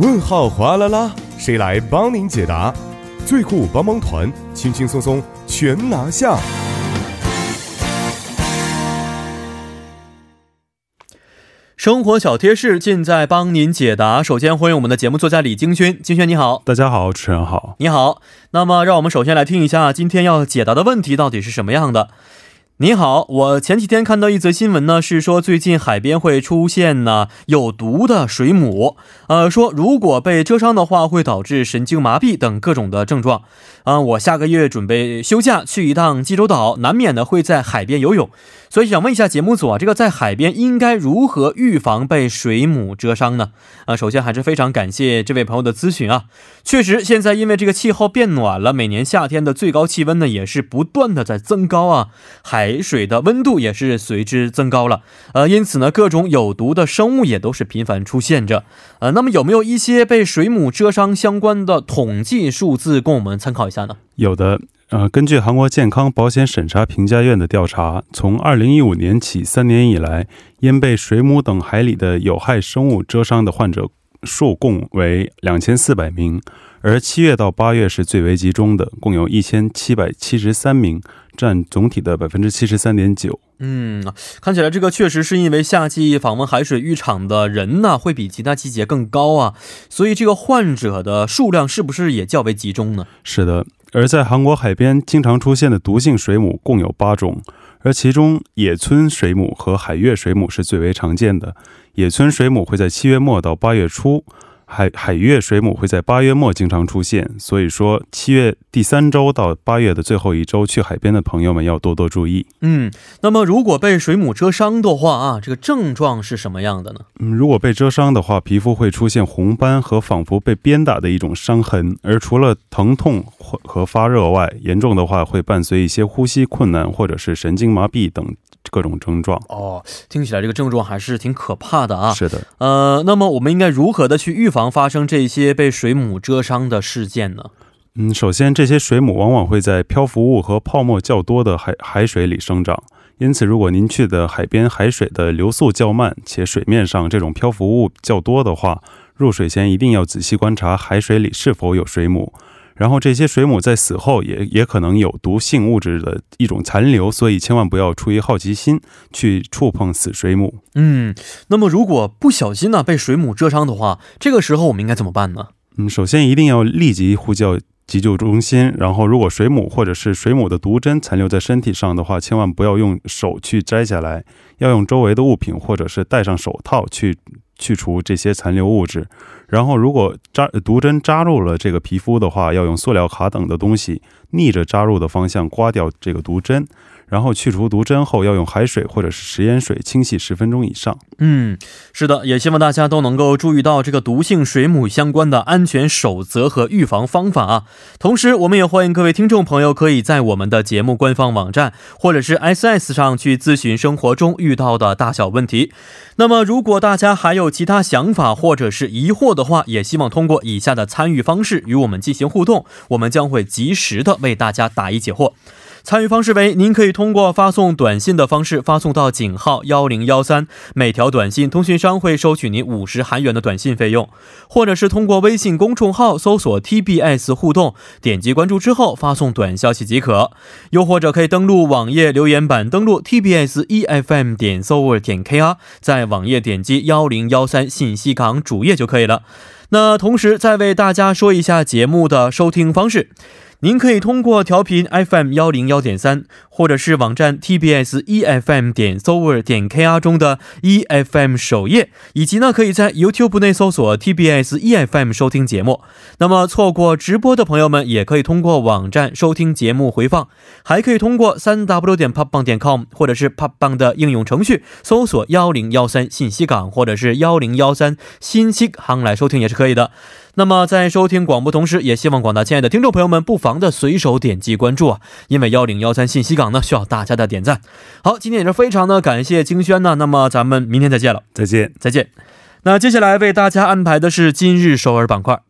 问号哗啦啦，谁来帮您解答？最酷帮帮团，轻轻松松全拿下。生活小贴士尽在帮您解答。首先欢迎我们的节目作家李京轩，京轩你好，大家好，主持人好，你好。那么让我们首先来听一下今天要解答的问题到底是什么样的。你好，我前几天看到一则新闻呢，是说最近海边会出现呢有毒的水母，呃，说如果被蛰伤的话，会导致神经麻痹等各种的症状。啊，我下个月准备休假去一趟济州岛，难免呢会在海边游泳。所以想问一下节目组啊，这个在海边应该如何预防被水母蛰伤呢？啊，首先还是非常感谢这位朋友的咨询啊。确实，现在因为这个气候变暖了，每年夏天的最高气温呢也是不断的在增高啊，海水的温度也是随之增高了。呃，因此呢，各种有毒的生物也都是频繁出现着。呃，那么有没有一些被水母蛰伤相关的统计数字供我们参考有的。呃，根据韩国健康保险审查评价院的调查，从二零一五年起三年以来，因被水母等海里的有害生物蛰伤的患者数共为两千四百名，而七月到八月是最为集中的，共有一千七百七十三名，占总体的百分之七十三点九。嗯，看起来这个确实是因为夏季访问海水浴场的人呢，会比其他季节更高啊，所以这个患者的数量是不是也较为集中呢？是的。而在韩国海边经常出现的毒性水母共有八种，而其中野村水母和海月水母是最为常见的。野村水母会在七月末到八月初。海海月水母会在八月末经常出现，所以说七月第三周到八月的最后一周去海边的朋友们要多多注意。嗯，那么如果被水母蛰伤的话啊，这个症状是什么样的呢？嗯，如果被蛰伤的话，皮肤会出现红斑和仿佛被鞭打的一种伤痕，而除了疼痛和发热外，严重的话会伴随一些呼吸困难或者是神经麻痹等。各种症状哦，听起来这个症状还是挺可怕的啊。是的，呃，那么我们应该如何的去预防发生这些被水母蛰伤的事件呢？嗯，首先这些水母往往会在漂浮物和泡沫较多的海海水里生长，因此如果您去的海边海水的流速较慢，且水面上这种漂浮物较多的话，入水前一定要仔细观察海水里是否有水母。然后这些水母在死后也也可能有毒性物质的一种残留，所以千万不要出于好奇心去触碰死水母。嗯，那么如果不小心呢被水母蛰伤的话，这个时候我们应该怎么办呢？嗯，首先一定要立即呼叫急救中心。然后如果水母或者是水母的毒针残留在身体上的话，千万不要用手去摘下来，要用周围的物品或者是戴上手套去去除这些残留物质。然后，如果扎毒针扎入了这个皮肤的话，要用塑料卡等的东西逆着扎入的方向刮掉这个毒针。然后去除毒针后，要用海水或者是食盐水清洗十分钟以上。嗯，是的，也希望大家都能够注意到这个毒性水母相关的安全守则和预防方法啊。同时，我们也欢迎各位听众朋友可以在我们的节目官方网站或者是 S S 上去咨询生活中遇到的大小问题。那么，如果大家还有其他想法或者是疑惑的话，也希望通过以下的参与方式与我们进行互动，我们将会及时的为大家答疑解惑。参与方式为：您可以通过发送短信的方式发送到井号幺零幺三，每条短信通讯商会收取您五十韩元的短信费用；或者是通过微信公众号搜索 TBS 互动，点击关注之后发送短消息即可；又或者可以登录网页留言板，登录 TBS EFM 点 s o v e r 点 KR，在网页点击幺零幺三信息港主页就可以了。那同时再为大家说一下节目的收听方式。您可以通过调频 FM 幺零幺点三，或者是网站 TBS EFM 点 s o v e r 点 KR 中的 EFM 首页，以及呢可以在 YouTube 内搜索 TBS EFM 收听节目。那么错过直播的朋友们，也可以通过网站收听节目回放，还可以通过三 W 点 popbang 点 com 或者是 popbang 的应用程序搜索幺零幺三信息港或者是幺零幺三新息行来收听也是可以的。那么，在收听广播同时，也希望广大亲爱的听众朋友们不妨妨的随手点击关注啊，因为幺零幺三信息港呢需要大家的点赞。好，今天也是非常的感谢金轩呢，那么咱们明天再见了，再见，再见。那接下来为大家安排的是今日首尔板块。